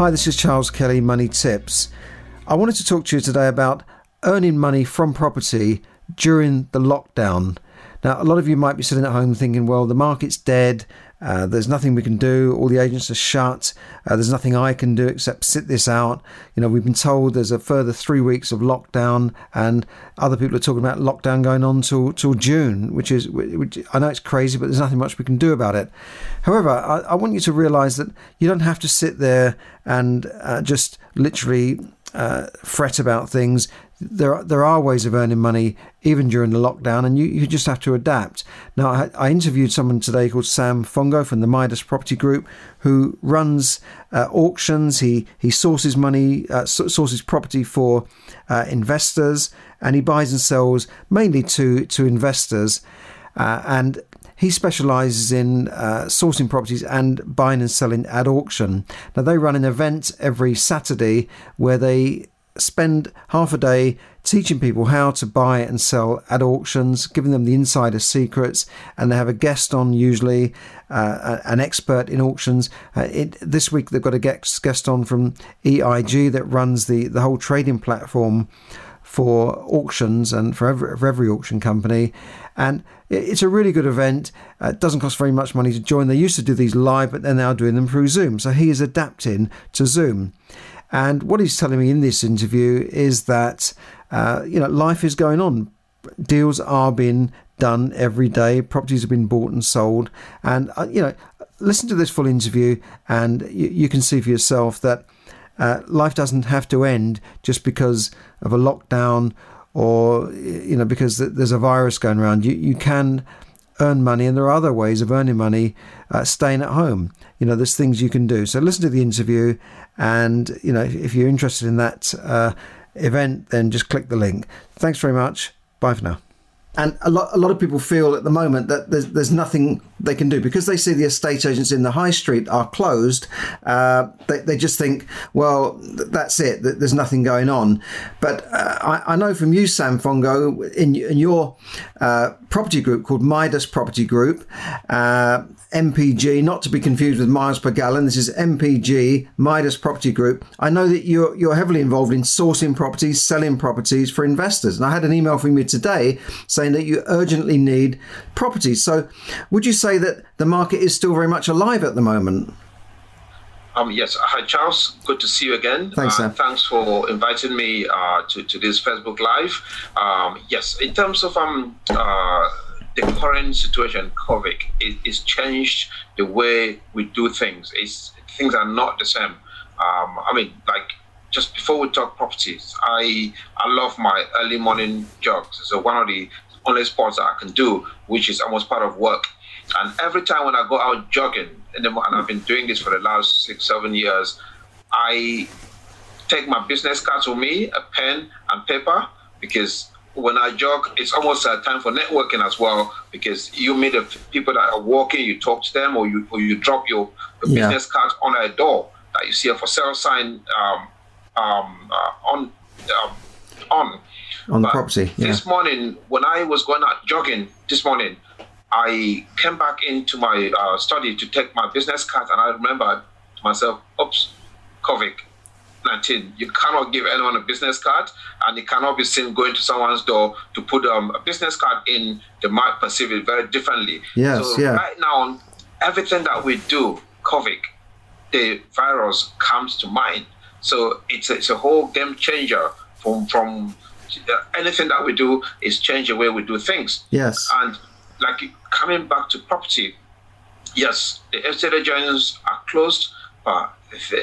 Hi, this is Charles Kelly, Money Tips. I wanted to talk to you today about earning money from property during the lockdown. Now, a lot of you might be sitting at home thinking, well, the market's dead. Uh, there's nothing we can do. All the agents are shut. Uh, there's nothing I can do except sit this out. You know, we've been told there's a further three weeks of lockdown, and other people are talking about lockdown going on till till June, which is which, I know it's crazy, but there's nothing much we can do about it. However, I, I want you to realise that you don't have to sit there and uh, just literally uh, fret about things there there are ways of earning money even during the lockdown, and you, you just have to adapt. Now, I, I interviewed someone today called Sam Fongo from the Midas Property Group, who runs uh, auctions. He he sources money, uh, sources property for uh, investors, and he buys and sells mainly to to investors, uh, and. He specialises in uh, sourcing properties and buying and selling at auction. Now, they run an event every Saturday where they spend half a day teaching people how to buy and sell at auctions, giving them the insider secrets, and they have a guest on usually, uh, an expert in auctions. Uh, it, this week they've got a guest on from EIG that runs the, the whole trading platform for auctions and for every, for every auction company. And it's a really good event. Uh, it doesn't cost very much money to join. They used to do these live, but they're now doing them through Zoom. So he is adapting to Zoom. And what he's telling me in this interview is that, uh, you know, life is going on. Deals are being done every day. Properties have been bought and sold. And, uh, you know, listen to this full interview and you, you can see for yourself that uh, life doesn't have to end just because of a lockdown or, you know, because there's a virus going around. You, you can earn money, and there are other ways of earning money uh, staying at home. You know, there's things you can do. So listen to the interview, and you know, if you're interested in that uh, event, then just click the link. Thanks very much. Bye for now. And a lot, a lot of people feel at the moment that there's, there's nothing they can do because they see the estate agents in the high street are closed. Uh, they, they just think, well, that's it. There's nothing going on. But uh, I, I, know from you, Sam Fongo, in, in your uh, property group called Midas Property Group, uh, MPG, not to be confused with miles per gallon. This is MPG, Midas Property Group. I know that you're, you're heavily involved in sourcing properties, selling properties for investors. And I had an email from you today saying that you urgently need properties. So would you say that the market is still very much alive at the moment? Um, yes. Hi, Charles. Good to see you again. Thanks, uh, thanks for inviting me uh, to, to this Facebook Live. Um, yes, in terms of um, uh, the current situation, COVID, it, it's changed the way we do things. It's, things are not the same. Um, I mean, like just before we talk properties, I I love my early morning jogs. So one of the only sports that I can do, which is almost part of work. And every time when I go out jogging, and I've been doing this for the last six, seven years, I take my business cards with me, a pen and paper, because when I jog, it's almost a time for networking as well because you meet the people that are walking, you talk to them, or you or you drop your, your yeah. business cards on a door that you see a for sale sign um, um, uh, on um, on on the property. Yeah. This morning, when I was going out jogging this morning, I came back into my uh, study to take my business cards, and I remember to myself, "Oops, COVID." 19. You cannot give anyone a business card, and it cannot be seen going to someone's door to put um, a business card in. They might perceive it very differently. Yes, so yeah. right now, everything that we do, COVID, the virus comes to mind. So it's a, it's a whole game changer from from uh, anything that we do is change the way we do things. Yes. And like coming back to property, yes, the estate agents are closed, but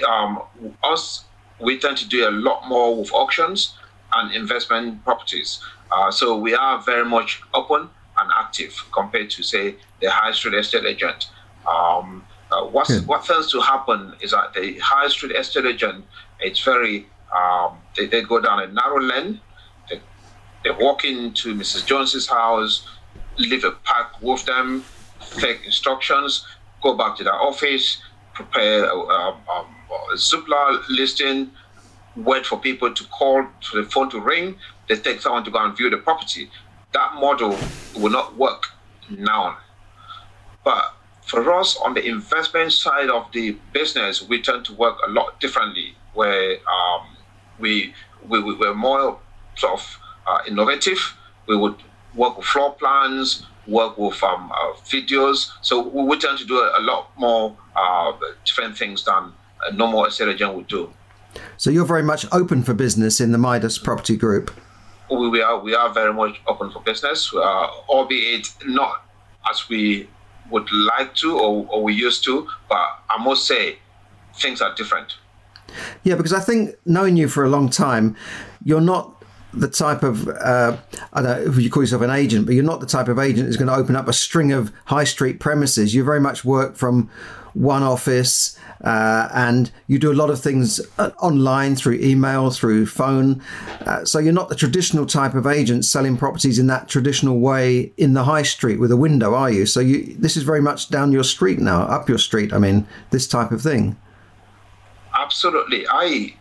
um, us we tend to do a lot more with auctions and investment properties. Uh, so we are very much open and active compared to, say, the high street estate agent. Um, uh, what's, yeah. what tends to happen is that the high street estate agent, it's very, um, they, they go down a narrow lane, they, they walk into Mrs. Jones's house, leave a pack with them, take instructions, go back to their office, prepare a, a, a Zoopla listing, wait for people to call, for the phone to ring, they take someone to go and view the property. That model will not work now. But for us on the investment side of the business, we tend to work a lot differently, where um, we, we, we are more sort of uh, innovative. We would work with floor plans, work with um, uh, videos. So we would tend to do a, a lot more uh, different things than a normal estate agent would do. So you're very much open for business in the Midas Property Group. We are we are very much open for business, uh, albeit not as we would like to or, or we used to. But I must say, things are different. Yeah, because I think knowing you for a long time, you're not the type of uh, I don't know if you call yourself an agent, but you're not the type of agent who's going to open up a string of high street premises. You very much work from one office, uh, and you do a lot of things uh, online through email, through phone. Uh, so you're not the traditional type of agent selling properties in that traditional way in the high street with a window, are you? So you this is very much down your street now, up your street. I mean, this type of thing. Absolutely, I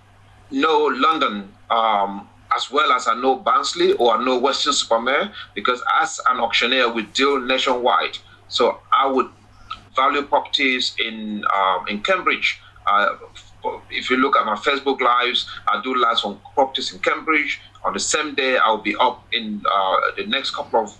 know London. Um, as well as I know Barnsley or I know Weston-super-Mare because as an auctioneer we deal nationwide. So I would value properties in um, in Cambridge. Uh, if you look at my Facebook lives, I do lives on properties in Cambridge. On the same day, I'll be up in uh, the next couple of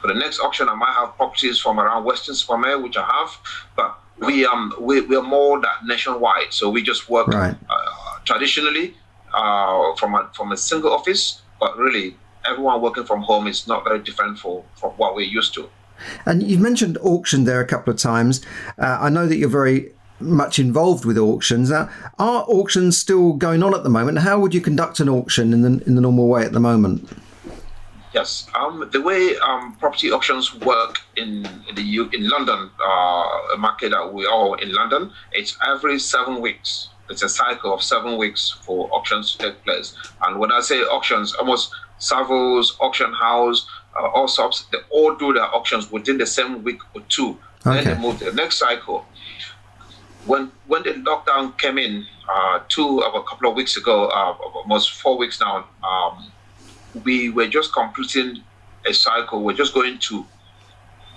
for the next auction. I might have properties from around Weston-super-Mare, which I have, but we um we we're more that nationwide. So we just work right. uh, traditionally uh, from a from a single office, but really everyone working from home is not very different for, from what we're used to. And you've mentioned auction there a couple of times. Uh, I know that you're very much involved with auctions. Now, are auctions still going on at the moment? How would you conduct an auction in the in the normal way at the moment? Yes, um, the way um, property auctions work in, in the U- in London, uh, a market that we are in London, it's every seven weeks. It's a cycle of seven weeks for auctions to take place. And when I say auctions, almost Savills, Auction House, uh, all sorts, they all do their auctions within the same week or two. Okay. Then they move to the next cycle. When when the lockdown came in, uh, two of a couple of weeks ago, uh, almost four weeks now, um, we were just completing a cycle. We're just going to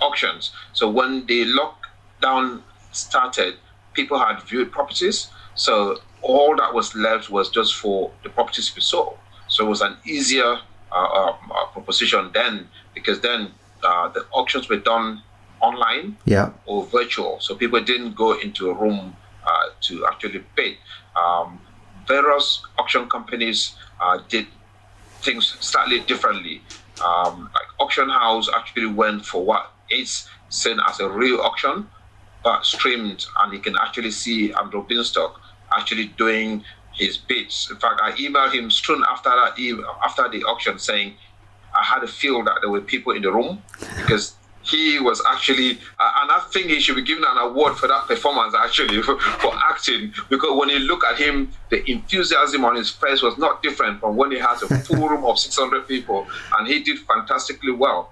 auctions. So when the lockdown started, people had viewed properties. So all that was left was just for the properties to be sold. So it was an easier uh, uh, proposition then because then uh, the auctions were done online yeah. or virtual. So people didn't go into a room uh, to actually bid. Um, various auction companies uh, did things slightly differently. Um, like Auction House actually went for what is seen as a real auction, but streamed, and you can actually see Andrew Binstock actually doing his bids. In fact, I emailed him soon after that, after the auction, saying I had a feel that there were people in the room because he was actually, uh, and I think he should be given an award for that performance actually for, for, acting because when you look at him, the enthusiasm on his face was not different from when he has a full room of 600 people, and he did fantastically well.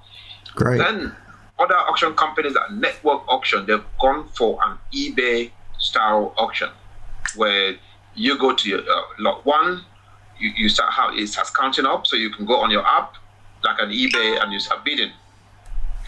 Great. Then other auction companies that network auction, they've gone for an eBay style auction where you go to your uh, lot one, you, you start how it starts counting up, so you can go on your app like an eBay and you start bidding.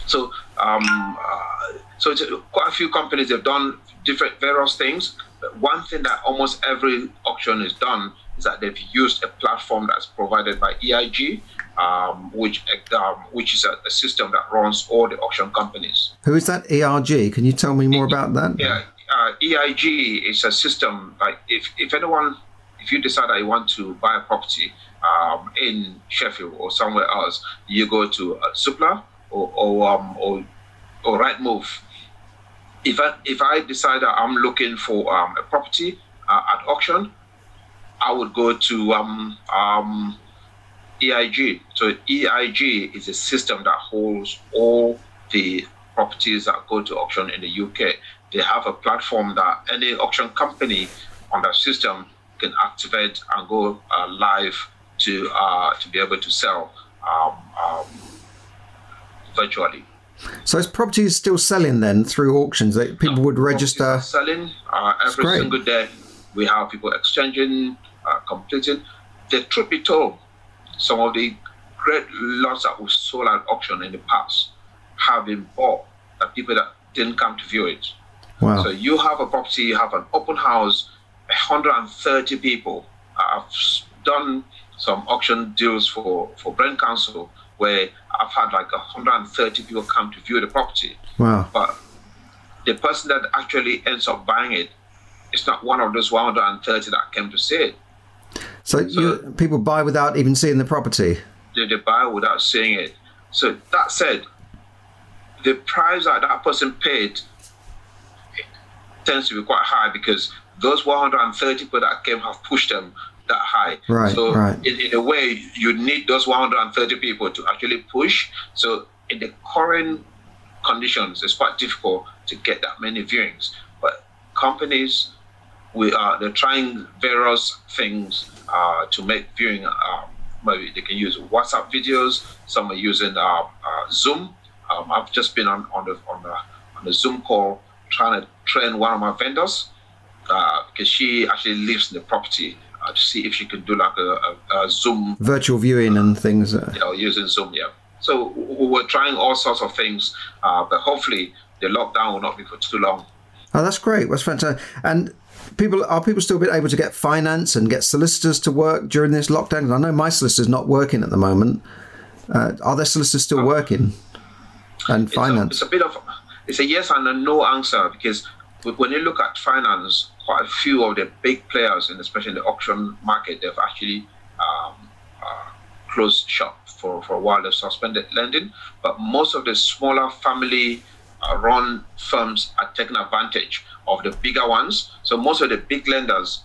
So, um, uh, so it's quite a few companies have done different various things. But one thing that almost every auction is done is that they've used a platform that's provided by EIG, um, which um, which is a, a, system that runs all the auction companies. Who is that ERG? Can you tell me more about that? Yeah, uh, EIG is a system like if, if anyone, if you decide that you want to buy a property um, in Sheffield or somewhere else, you go to uh, Zoopla or or, um, or or. If I if I decide that I'm looking for um, a property uh, at auction, I would go to um, um, EIG. So EIG is a system that holds all the properties that go to auction in the UK they have a platform that any auction company on their system can activate and go uh, live to uh, to be able to sell um, um, virtually. So is property still selling then through auctions that people would register? Selling uh, every single day. We have people exchanging, uh, completing. The truth be told, some of the great lots that we sold at auction in the past have been bought by people that didn't come to view it. Wow. So you have a property, you have an open house, 130 people. I've done some auction deals for, for Brent Council where I've had like 130 people come to view the property. Wow. But the person that actually ends up buying it, it is not one of those 130 that came to see it. So, so you, people buy without even seeing the property? They, they buy without seeing it. So that said, the price that that person paid tends to be quite high because those 130 people that came have pushed them that high. Right. So right. In, in a way, you need those 130 people to actually push. So in the current conditions, it's quite difficult to get that many viewings. But companies, we are they're trying various things uh, to make viewing. Uh, maybe they can use WhatsApp videos. Some are using uh, uh, Zoom. Um, I've just been on, on the on the on the Zoom call trying to train one of my vendors uh, because she actually lives in the property uh, to see if she could do like a, a, a Zoom virtual viewing and things. Uh, you know, using Zoom, yeah. So we're trying all sorts of things, uh, but hopefully the lockdown will not be for too long. Oh, that's great. That's fantastic. And people are people still able to get finance and get solicitors to work during this lockdown? I know my solicitor's not working at the moment. Uh, are their solicitors still uh, working? And finance? It's a, it's a bit of it's a yes and a no answer because when you look at finance, quite a few of the big players, and especially in the auction market, they've actually um, uh, closed shop for, for a while. They've suspended lending, but most of the smaller family uh, run firms are taking advantage of the bigger ones. So most of the big lenders,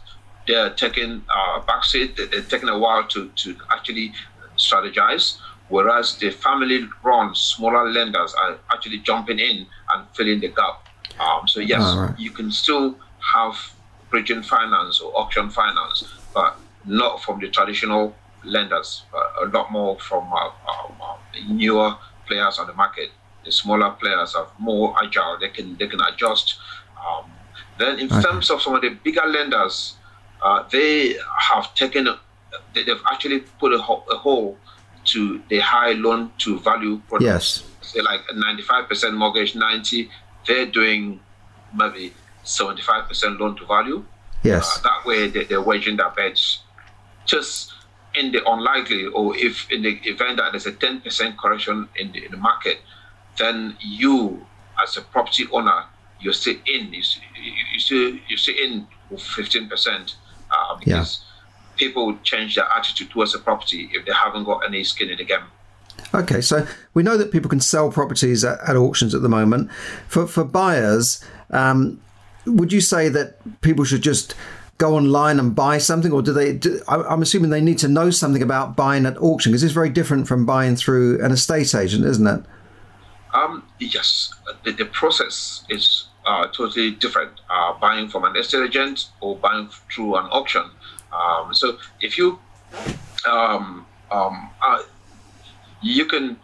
they're taking uh, backseat. They're taking a while to, to actually strategize. Whereas the family-run smaller lenders are actually jumping in and filling the gap. Um, so yes, right. you can still have bridging finance or auction finance, but not from the traditional lenders, a lot more from uh, uh, newer players on the market. The smaller players are more agile; they can they can adjust. Um, then, in okay. terms of some of the bigger lenders, uh, they have taken, they've actually put a, a hole to the high loan to value products. Yes. Say like a 95% mortgage, 90, they're doing maybe 75% loan to value. Yes. Uh, that way they, they're wedging their bets. Just in the unlikely, or if in the event that there's a 10% correction in the, in the market, then you, as a property owner, you're still in. You, you, still, you're still in with 15% uh, because yeah. People change their attitude towards a property if they haven't got any skin in the game. Okay, so we know that people can sell properties at, at auctions at the moment. For for buyers, um, would you say that people should just go online and buy something, or do they? Do, I'm assuming they need to know something about buying at auction because it's very different from buying through an estate agent, isn't it? Um, yes, the, the process is uh, totally different. Uh, buying from an estate agent or buying through an auction. Um, so if you um, um uh, you can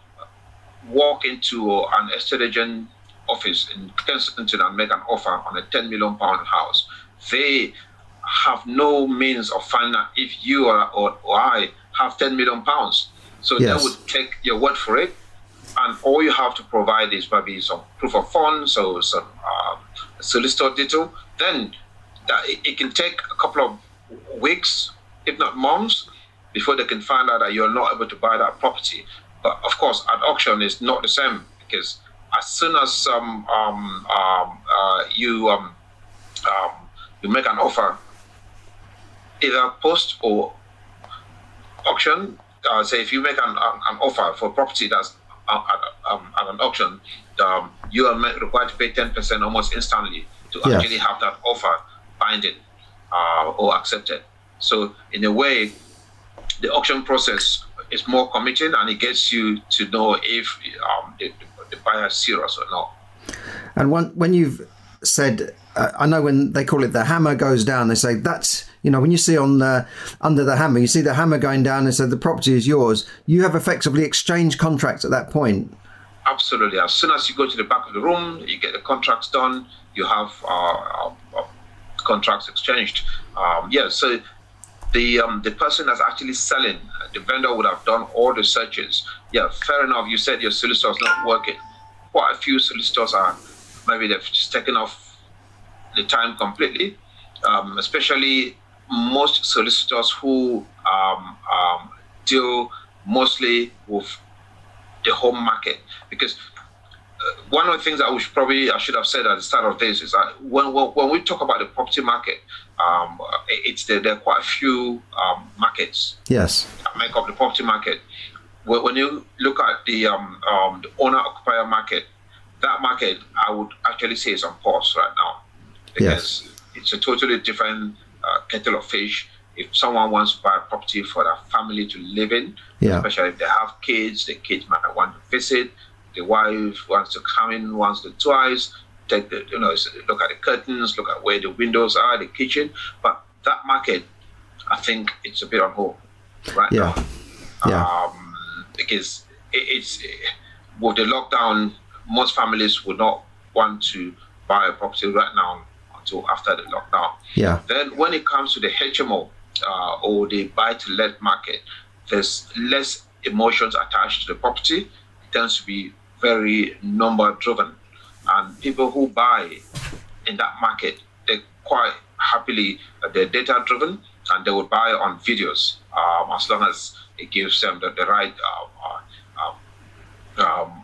walk into an estate agent office in Kensington and make an offer on a 10 million pound house. They have no means of finding out if you or, or, or I have 10 million pounds. So yes. they would take your word for it. And all you have to provide is maybe some proof of funds or some um, solicitor detail. Then it can take a couple of weeks, if not months, before they can find out that you're not able to buy that property. But of course, at auction, is not the same because as soon as um, um, um, uh, you um, um, you make an offer, either post or auction. Uh, say if you make an, an offer for property that's uh, at, um, at an auction, you are required to pay ten percent almost instantly to yes. actually have that offer binding uh, or accepted. So in a way, the auction process is more committing and it gets you to know if um, the, the buyer is serious or not. And when, when you've said, uh, I know when they call it the hammer goes down, they say that's, you know, when you see on uh, under the hammer, you see the hammer going down and say the property is yours. You have effectively exchanged contracts at that point. Absolutely. As soon as you go to the back of the room, you get the contracts done, you have uh, uh contracts exchanged. Um, yeah, so the um, the person that's actually selling, the vendor would have done all the searches. Yeah, fair enough. You said your solicitor is not working. Quite a few solicitors are maybe they've just taken off the time completely. Um, especially most solicitors who um, um, deal mostly with the home market because one of the things that we should probably I should have said at the start of this is that when when we talk about the property market, um, it's there, there are quite a few um, markets. Yes. That make up the property market. When you look at the, um, um, the owner occupier market, that market I would actually say is on pause right now because yes. it's a totally different uh, kettle of fish. If someone wants to buy a property for their family to live in, yeah. especially if they have kids, the kids might want to visit the wife wants to come in once or twice, take the, you know, look at the curtains, look at where the windows are, the kitchen. But that market, I think it's a bit on hold right yeah. now. Yeah. Um, because it, it's with the lockdown, most families would not want to buy a property right now until after the lockdown. Yeah. Then when it comes to the HMO uh, or the buy to let market, there's less emotions attached to the property. It tends to be very number driven. And people who buy in that market, they quite happily, uh, they're data driven and they would buy on videos um, as long as it gives them the, the right uh, uh, um, um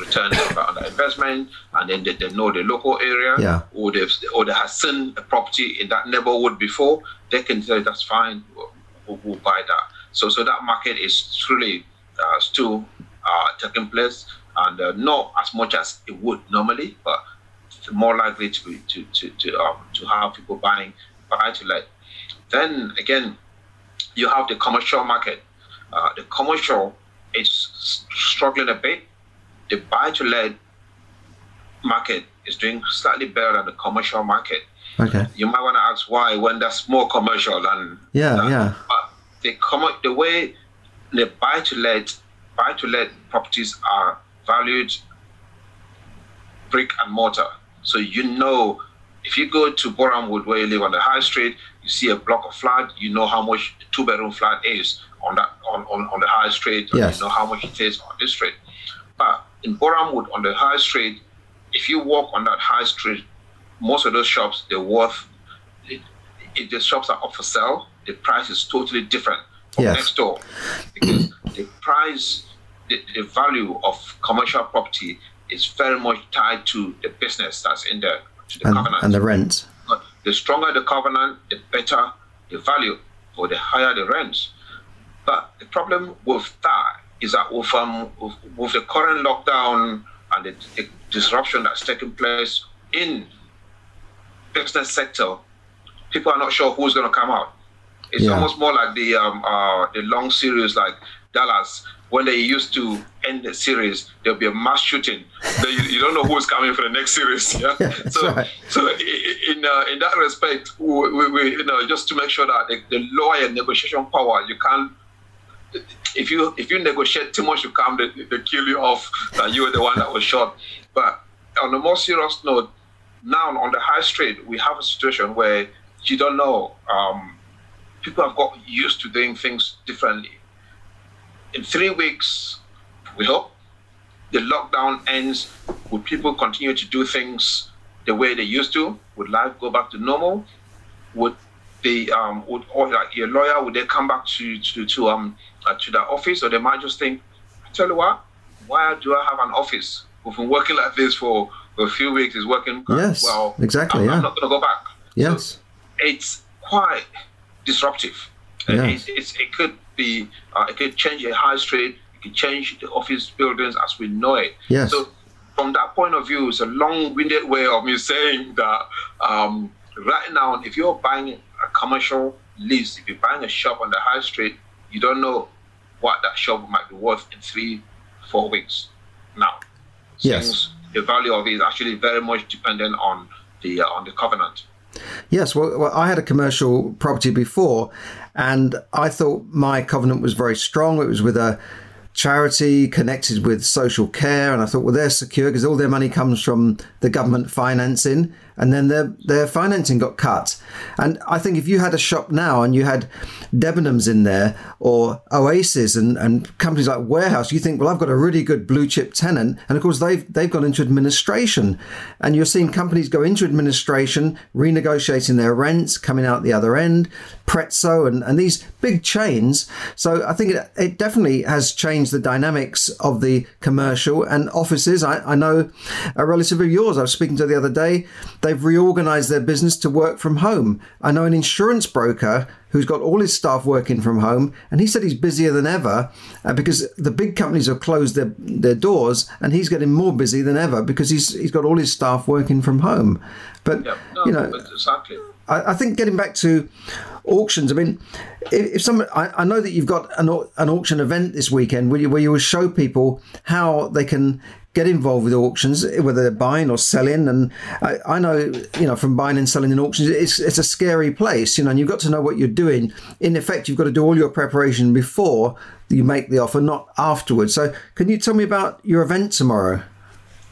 return on the investment, and then they, they, know the local area, yeah. or they've or they have seen a property in that neighborhood before, they can say that's fine. We'll, we'll buy that. So so that market is truly uh, still uh, taking place, and uh, not as much as it would normally, but more likely to be, to to to, um, to have people buying buy to let. Then again, you have the commercial market. Uh, the commercial is struggling a bit. The buy to let market is doing slightly better than the commercial market. Okay. You might want to ask why when there's more commercial than yeah yeah. But the com- the way the buy to let buy to let properties are valued brick and mortar. So you know, if you go to Borehamwood where you live on the high street, you see a block of flat, you know how much a two bedroom flat is on that on, on, on the high street, yes. you know how much it is on this street. But in Borehamwood on the high street, if you walk on that high street, most of those shops they're worth if the shops are up for sale, the price is totally different from yes. next door because price, the, the value of commercial property is very much tied to the business that's in there, to the and, covenant. And the rent. The stronger the covenant, the better the value, or the higher the rent. But the problem with that is that with, um, with, with the current lockdown and the, the disruption that's taking place in business sector, people are not sure who's going to come out. It's yeah. almost more like the um, uh, the long series like Dallas when they used to end the series, there'll be a mass shooting. you, you, don't know who's coming for the next series. Yeah. yeah so, right. so in uh, in that respect, we, we, you know just to make sure that the, the lawyer negotiation power, you can't. If you if you negotiate too much, you come they, they kill you off that you were the one that was shot. But on a more serious note, now on the high street, we have a situation where you don't know. Um, people have got used to doing things differently. In three weeks, we hope the lockdown ends. Would people continue to do things the way they used to? Would life go back to normal? Would the um, would or like your lawyer would they come back to to to um uh, to the office, or they might just think, I tell you what, why do I have an office? We've been working like this for a few weeks. It's working yes, well. Exactly. I'm, yeah. I'm not going to go back. Yes. So it's quite disruptive. Yes. It, it, could be, uh, it could change a high street, it could change the office buildings as we know it. Yes. So, from that point of view, it's a long-winded way of me saying that um, right now, if you're buying a commercial lease, if you're buying a shop on the high street, you don't know what that shop might be worth in three, four weeks. Now, yes. the value of it is actually very much dependent on the uh, on the covenant. Yes, well, well, I had a commercial property before, and I thought my covenant was very strong. It was with a charity connected with social care, and I thought, well, they're secure because all their money comes from the government financing and then their their financing got cut. And I think if you had a shop now and you had Debenhams in there or Oasis and, and companies like Warehouse, you think, well, I've got a really good blue chip tenant, and of course they've they've gone into administration, and you're seeing companies go into administration, renegotiating their rents, coming out the other end, Prezzo and, and these big chains. So I think it, it definitely has changed the dynamics of the commercial and offices. I, I know a relative of yours I was speaking to the other day they've reorganized their business to work from home. I know an insurance broker who's got all his staff working from home, and he said he's busier than ever uh, because the big companies have closed their, their doors, and he's getting more busy than ever because he's he's got all his staff working from home. But yeah, no, you know, exactly. I, I, think getting back to auctions, I mean, if, if someone, I, I, know that you've got an, an auction event this weekend where you, where you will show people how they can get involved with auctions, whether they're buying or selling. And I, I, know, you know, from buying and selling in auctions, it's, it's a scary place, you know, and you've got to know what you're doing. In effect, you've got to do all your preparation before you make the offer, not afterwards. So, can you tell me about your event tomorrow?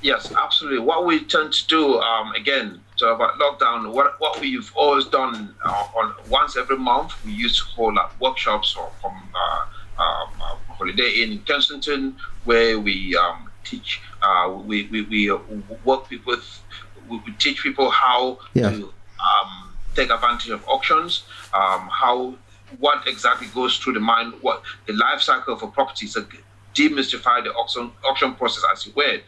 Yes, absolutely. What we tend to do, um, again, so about lockdown, what, what we've always done uh, on once every month, we used to hold like workshops or from uh, um, uh, Holiday Inn in Kensington, where we um, teach uh, we, we, we work with, we, we teach people how yeah. to um, take advantage of auctions, um, how what exactly goes through the mind, what the life cycle of a property. So demystify the auction auction process as it were.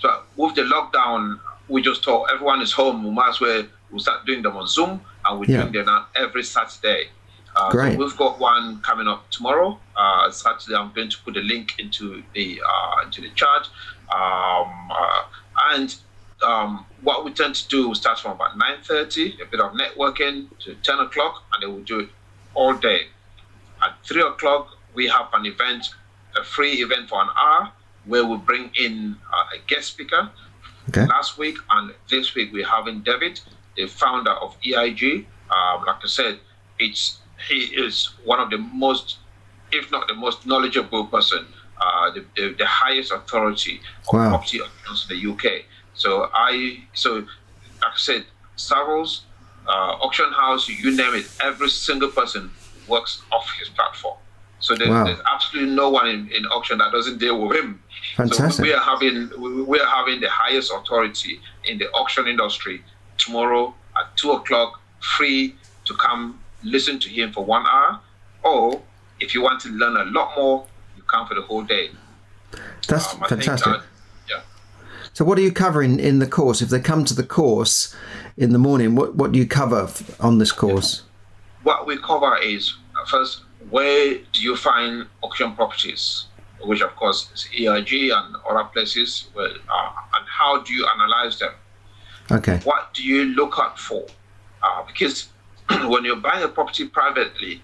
So with the lockdown, we just told everyone is home. We might as well we start doing them on Zoom, and we're yeah. doing them every Saturday. Uh, Great. So we've got one coming up tomorrow, uh, Saturday. I'm going to put a link into the uh, into the chat. Um, uh, and um, what we tend to do starts from about 9.30, a bit of networking to 10 o'clock, and then we do it all day. At 3 o'clock, we have an event, a free event for an hour, where we bring in uh, a guest speaker. Okay. Last week and this week, we're having David, the founder of EIG. Um, like I said, it's he is one of the most, if not the most knowledgeable person uh, the, the, the, highest authority on wow. property in the UK. So I, so like I said, Savills, uh, auction house, you name it, every single person works off his platform. So there's, wow. there's absolutely no one in, in, auction that doesn't deal with him. Fantastic. So we are having we are having the highest authority in the auction industry tomorrow at two o'clock, free to come listen to him for one hour. Or if you want to learn a lot more, come for the whole day. That's um, fantastic. That, yeah. So, what are you covering in the course? If they come to the course in the morning, what, what do you cover on this course? What we cover is uh, first, where do you find auction properties, which of course is EIG and other places, where, uh, and how do you analyze them? Okay. What do you look out for? Uh, because when you're buying a property privately,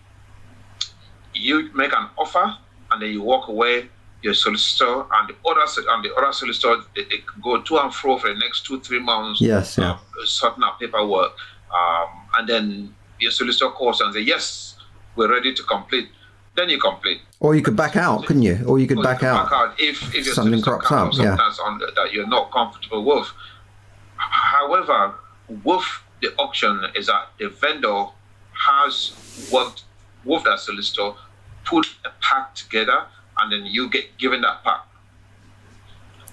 you make an offer and then you walk away. Your solicitor and the other and the other solicitor they, they go to and fro for the next two three months. Yes, yeah. Um, sorting out paperwork, um, and then your solicitor calls and say, "Yes, we're ready to complete." Then you complete. Or you could back out, couldn't you? Or you could, or back, you could out. back, out. if if something crops up, yeah. on the, that you're not comfortable with. However, with the auction is that the vendor has worked with that solicitor put a pack together and then you get given that pack.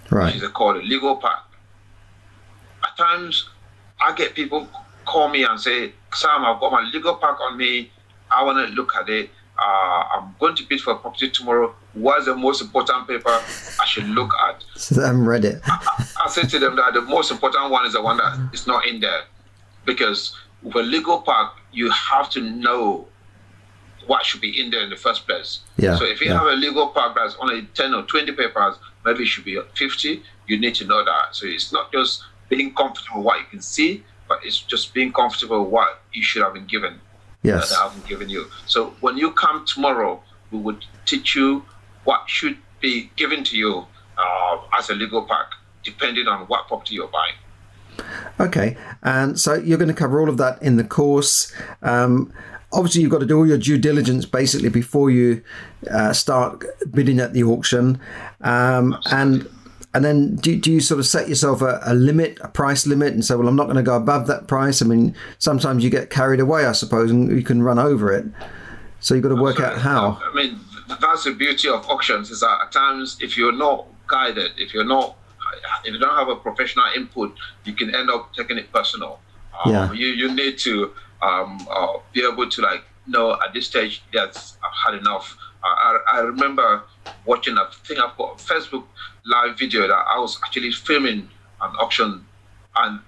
Right. Which is called a legal pack. At times, I get people call me and say, Sam, I've got my legal pack on me. I want to look at it. Uh, I'm going to bid for a property tomorrow. What's the most important paper I should look at? So I haven't read it. I, I, I said to them that the most important one is the one that is not in there. Because with a legal pack, you have to know what should be in there in the first place. Yeah, so if you yeah. have a legal pack that's only 10 or 20 papers, maybe it should be 50, you need to know that. So it's not just being comfortable with what you can see, but it's just being comfortable with what you should have been given. Yes. That I haven't given you. So when you come tomorrow, we would teach you what should be given to you uh, as a legal pack. depending on what property you're buying. Okay, and so you're going to cover all of that in the course. Um, obviously, you've got to do all your due diligence basically before you uh, start bidding at the auction, um, and and then do, do you sort of set yourself a, a, limit, a price limit, and say, well, I'm not going to go above that price. I mean, sometimes you get carried away, I suppose, and you can run over it. So you've got to work out how. I mean, that's the beauty of auctions is that at times, if you're not guided, if you're not if you don't have a professional input, you can end up taking it personal. Um, yeah. You you need to um, uh, be able to like know at this stage, yes, I've had enough. Uh, I, I remember watching a thing I've got a Facebook live video that I was actually filming an auction, and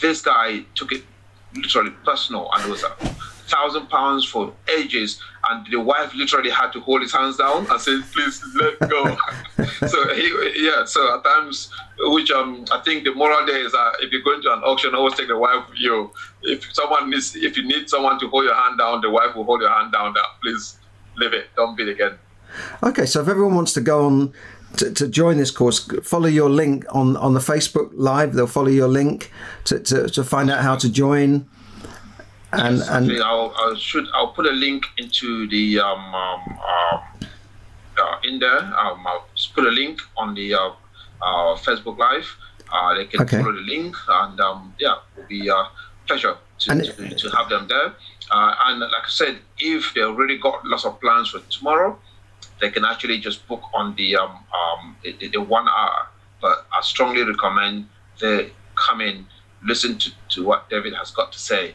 this guy took it literally personal, and was a thousand pounds for ages, and the wife literally had to hold his hands down and say, "Please let go." so he, yeah, so at times, which um, I think the moral there is that if you're going to an auction, always take the wife with you. If someone needs, if you need someone to hold your hand down, the wife will hold your hand down. That please leave it, don't bid again. Okay, so if everyone wants to go on to, to, join this course, follow your link on, on the Facebook Live. They'll follow your link to, to, to find out how to join. And, and I'll, I'll, should I'll put a link into the um, um uh, uh, in there. Um, I'll put a link on the uh, uh, Facebook Live. Uh, they can okay. follow the link, and um, yeah, it will be a pleasure to, to, to, have them there. Uh, and like I said, if they already got lots of plans for tomorrow, they can actually just book on the um, um the, the one hour. But I strongly recommend they come in, listen to, to what David has got to say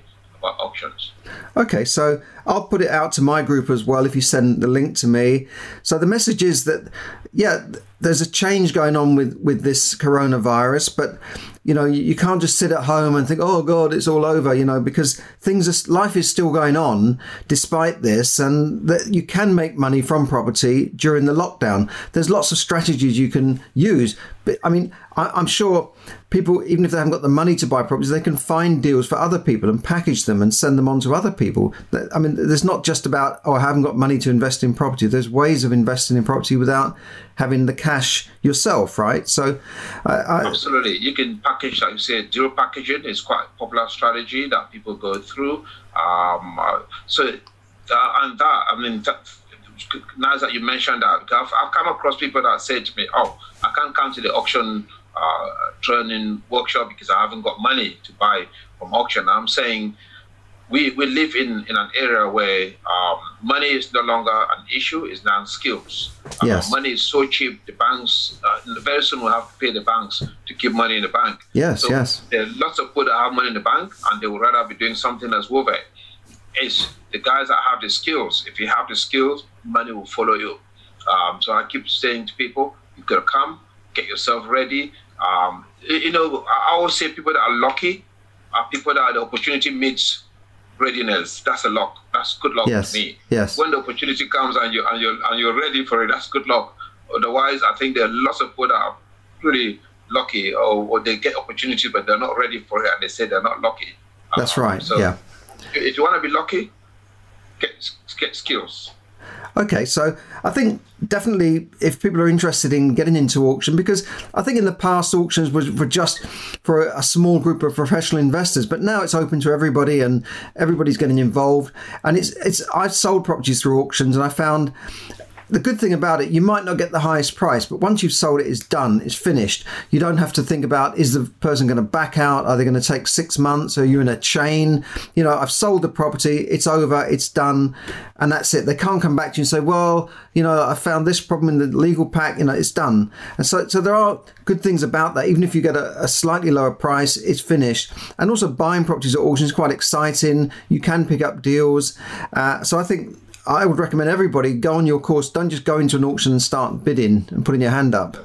auctions. Okay, so I'll put it out to my group as well if you send the link to me. So the message is that, yeah, there's a change going on with, with this coronavirus, but you know you, you can't just sit at home and think, oh God, it's all over, you know, because things are, life is still going on despite this, and that you can make money from property during the lockdown. There's lots of strategies you can use. But I mean, I, I'm sure people, even if they haven't got the money to buy properties, they can find deals for other people and package them and send them on to other people. I mean, there's not just about, oh, I haven't got money to invest in property. There's ways of investing in property without having the cash yourself, right? So, I, absolutely, you can package, like you said, deal packaging is quite a popular strategy that people go through. Um, uh, so, uh, and that, I mean, that, nice that you mentioned that. I've, I've come across people that say to me, "Oh, I can't come to the auction uh, training workshop because I haven't got money to buy from auction." I'm saying we, we live in, in an era where um, money is no longer an issue, it's now skills. Uh, yes. money is so cheap, the banks, uh, very soon we'll have to pay the banks to keep money in the bank. Yes, so yes. There are lots of people that have money in the bank and they would rather be doing something as worth it. It's the guys that have the skills. If you have the skills, money will follow you. Um, so I keep saying to people, you gotta come, get yourself ready. Um, you know, I always say people that are lucky are people that the opportunity meets readiness. That's a luck. That's good luck yes. to me. Yes. When the opportunity comes and you and you and you're ready for it, that's good luck. Otherwise, I think there are lots of people that are pretty lucky, or, or they get opportunity but they're not ready for it, and they say they're not lucky. That's um, right. So yeah. If you want to be lucky, get get skills. Okay, so I think definitely if people are interested in getting into auction, because I think in the past auctions were, were just for a small group of professional investors, but now it's open to everybody and everybody's getting involved. And it's it's I've sold properties through auctions and I found the good thing about it, you might not get the highest price, but once you've sold it, it's done, it's finished. You don't have to think about is the person going to back out? Are they going to take six months? Are you in a chain? You know, I've sold the property, it's over, it's done, and that's it. They can't come back to you and say, well, you know, I found this problem in the legal pack, you know, it's done. And so, so there are good things about that. Even if you get a, a slightly lower price, it's finished. And also buying properties at auction is quite exciting. You can pick up deals. Uh, so I think I would recommend everybody go on your course. Don't just go into an auction and start bidding and putting your hand up.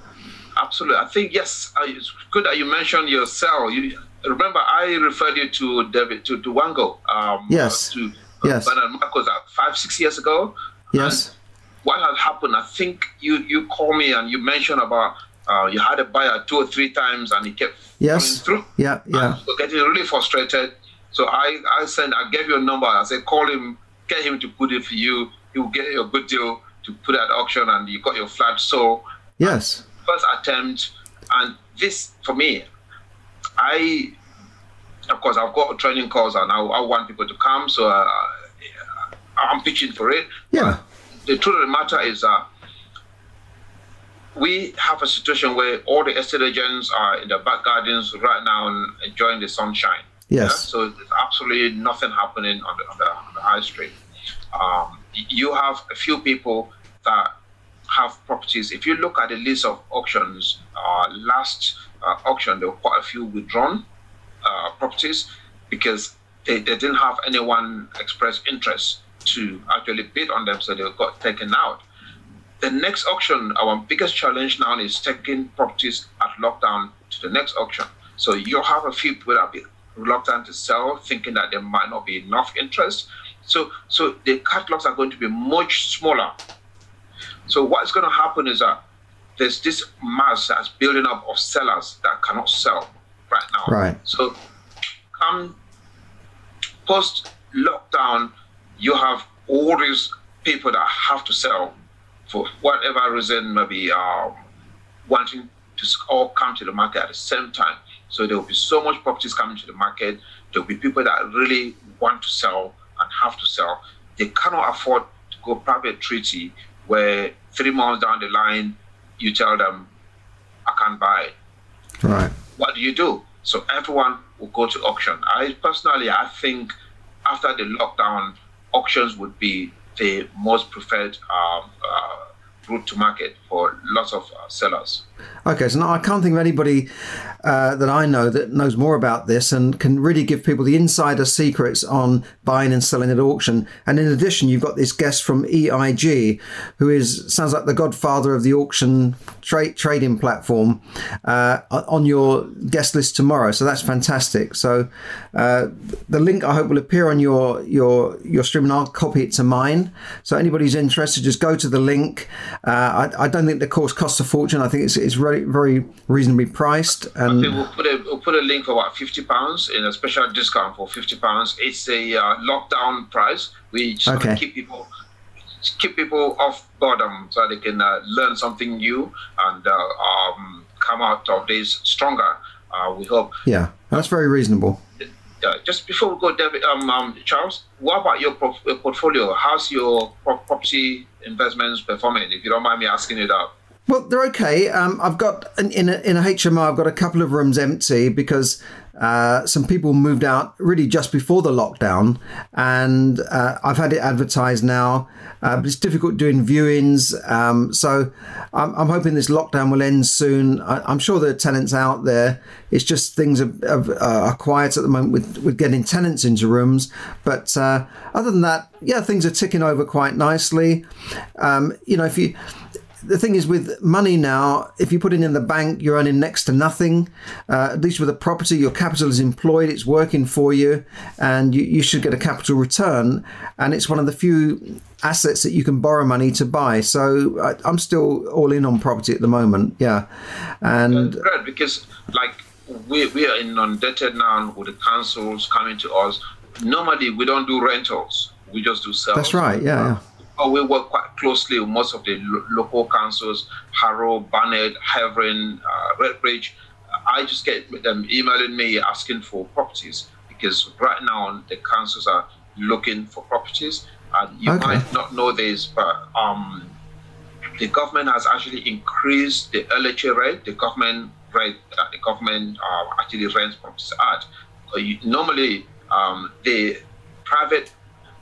Absolutely. I think, yes, it's good that you mentioned your cell. You, remember, I referred you to David, to, Wango. Um, yes. To uh, yes. Barnard Marcus uh, five, six years ago. Yes. And what had happened, I think you, you called me and you mentioned about uh, you had a buyer two or three times and he kept yes. through. Yeah, yeah. So getting really frustrated. So I, I sent, I gave you a number. I said, call him get him to put it for you. He will get you a good deal to put at auction, and you got your flat. So yes, first attempt, and this for me, I of course I've got training calls and I, I want people to come, so uh, I'm pitching for it. Yeah. But the truth of the matter is that we have a situation where all the estate agents are in the back gardens right now and enjoying the sunshine. Yes. Yeah? So there's absolutely nothing happening on the, on the, on the high street. Um, you have a few people that have properties. If you look at the list of auctions, uh, last uh, auction, there were quite a few withdrawn uh, properties because they, they didn't have anyone express interest to actually bid on them, so they got taken out. The next auction, our biggest challenge now is taking properties at lockdown to the next auction. So you have a few people that reluctant to sell, thinking that there might not be enough interest. So, so the catalogs are going to be much smaller. So what's going to happen is that there's this mass that's building up of sellers that cannot sell right now. Right. So come post lockdown, you have all these people that have to sell for whatever reason, maybe um, wanting to all come to the market at the same time. So there will be so much properties coming to the market. There will be people that really want to sell and have to sell. They cannot afford to go private treaty where three months down the line you tell them, I can't buy it. Right. What do you do? So everyone will go to auction. I personally, I think after the lockdown, auctions would be the most preferred um, uh, route to market for lots of uh, sellers. Okay, so now I can't think of anybody uh, that I know that knows more about this and can really give people the insider secrets on buying and selling at auction. And in addition, you've got this guest from EIG, who is sounds like the godfather of the auction tra- trading platform, uh, on your guest list tomorrow. So that's fantastic. So uh, the link I hope will appear on your your your stream, and I'll copy it to mine. So anybody who's interested, just go to the link. Uh, I, I, don't think the course costs a fortune. I think it's it's very very reasonably priced. And we'll put a we'll put a link for about fifty pounds in a special discount for fifty pounds. It's a uh, lockdown price. We just okay. keep people keep people off boredom so they can uh, learn something new and uh, um, come out of this stronger. Uh, we hope. Yeah, that's very reasonable. Uh, just before we go, David, um, um, Charles, what about your portfolio? How's your property investments performing? If you don't mind me asking it out. Well, they're okay. Um, I've got in a, in a HMO. I've got a couple of rooms empty because uh, some people moved out really just before the lockdown, and uh, I've had it advertised now. Uh, but it's difficult doing viewings, um, so I'm, I'm, hoping this lockdown will end soon. I, am sure there are tenants out there. It's just things are, are, are, quiet at the moment with, with getting tenants into rooms. But uh, other than that, yeah, things are ticking over quite nicely. Um, you know, if you the thing is with money now, if you put it in the bank, you're earning next to nothing. Uh, at least with a property, your capital is employed, it's working for you, and you, you, should get a capital return. And it's one of the few assets that you can borrow money to buy. So I, am still all in on property at the moment. Yeah, and uh, because like we we are inundated now with the councils coming to us. Normally, we don't do rentals. We just do sales. That's right. Yeah. yeah we work quite closely with most of the lo- local councils, Harrow, Barnet, Havering, uh, Redbridge. I just get them emailing me asking for properties because right now the councils are looking for properties. And you okay. might not know this, but um, the government has actually increased the LHA rate. The government rate, uh, the government uh, actually rents properties at. Uh, you, normally, um, the private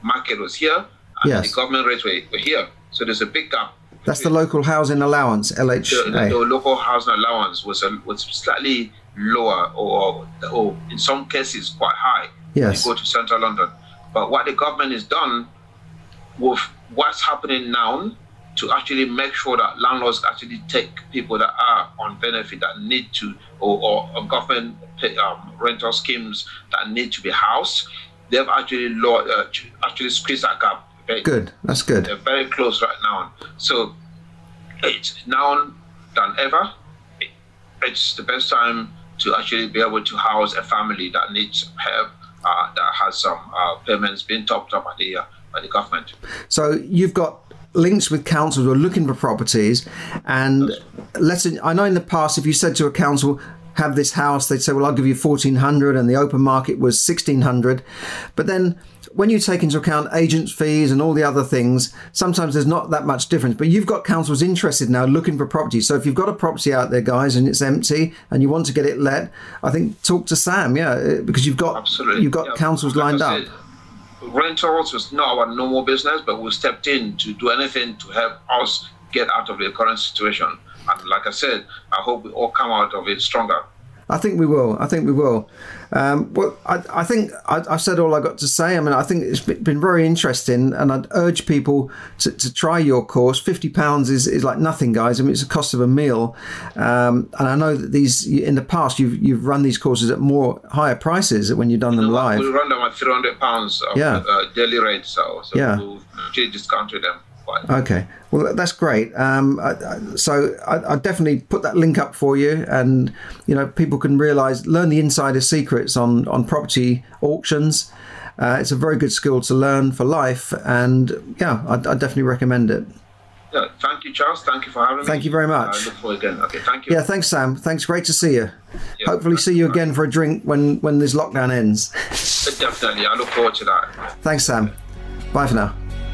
market was here and yes. the government rates were, were here. So there's a big gap. That's the local housing allowance, LHA. The, the, the local housing allowance was a, was slightly lower, or or in some cases quite high. Yes. You go to central London, but what the government has done with what's happening now to actually make sure that landlords actually take people that are on benefit that need to, or, or government pay, um, rental schemes that need to be housed, they've actually low, uh, actually squeezed that gap Good. That's good. They're very close right now. So it's now than ever. It's the best time to actually be able to house a family that needs help, uh, that has some uh, payments being topped up by the, uh, by the government. So you've got links with councils who are looking for properties. And let's, I know in the past, if you said to a council, have this house, they'd say, well, I'll give you 1400 and the open market was 1600. But then when you take into account agents' fees and all the other things, sometimes there's not that much difference. But you've got councils interested now looking for property. So if you've got a property out there, guys, and it's empty and you want to get it let, I think talk to Sam, yeah, uh, because you've got Absolutely. you've got Yeah, councils lined up. Rentals is not our normal business, but we stepped in to do anything to help us get out of the current situation. And like I said, I hope we all come out of it stronger. I think we will. I think we will. Um, well, I, I think I, I've said all I got to say. I mean, I think it's been very interesting, and I'd urge people to, to try your course. Fifty pounds is, is like nothing, guys. I mean, it's the cost of a meal, um, and I know that these in the past you've you've run these courses at more higher prices when you've done them live. We run them at 300 pounds Yeah. uh, daily rate, so, so Yeah. we've actually discounted them quite. Okay, well that's great. Um, I, I, so I, I definitely put that link up for you, and you know people can realise, learn the insider secrets on on property auctions. Uh, it's a very good skill to learn for life, and yeah, I, I definitely recommend it. Yeah, thank you, Charles. Thank you for having me. Thank you very much. I look forward again. Okay, thank you. Yeah, thanks, Sam. Thanks, great to see you. Yeah, Hopefully, see you you again for a drink when when this lockdown ends. Definitely. I look forward to that. Thanks, Sam. Bye for now.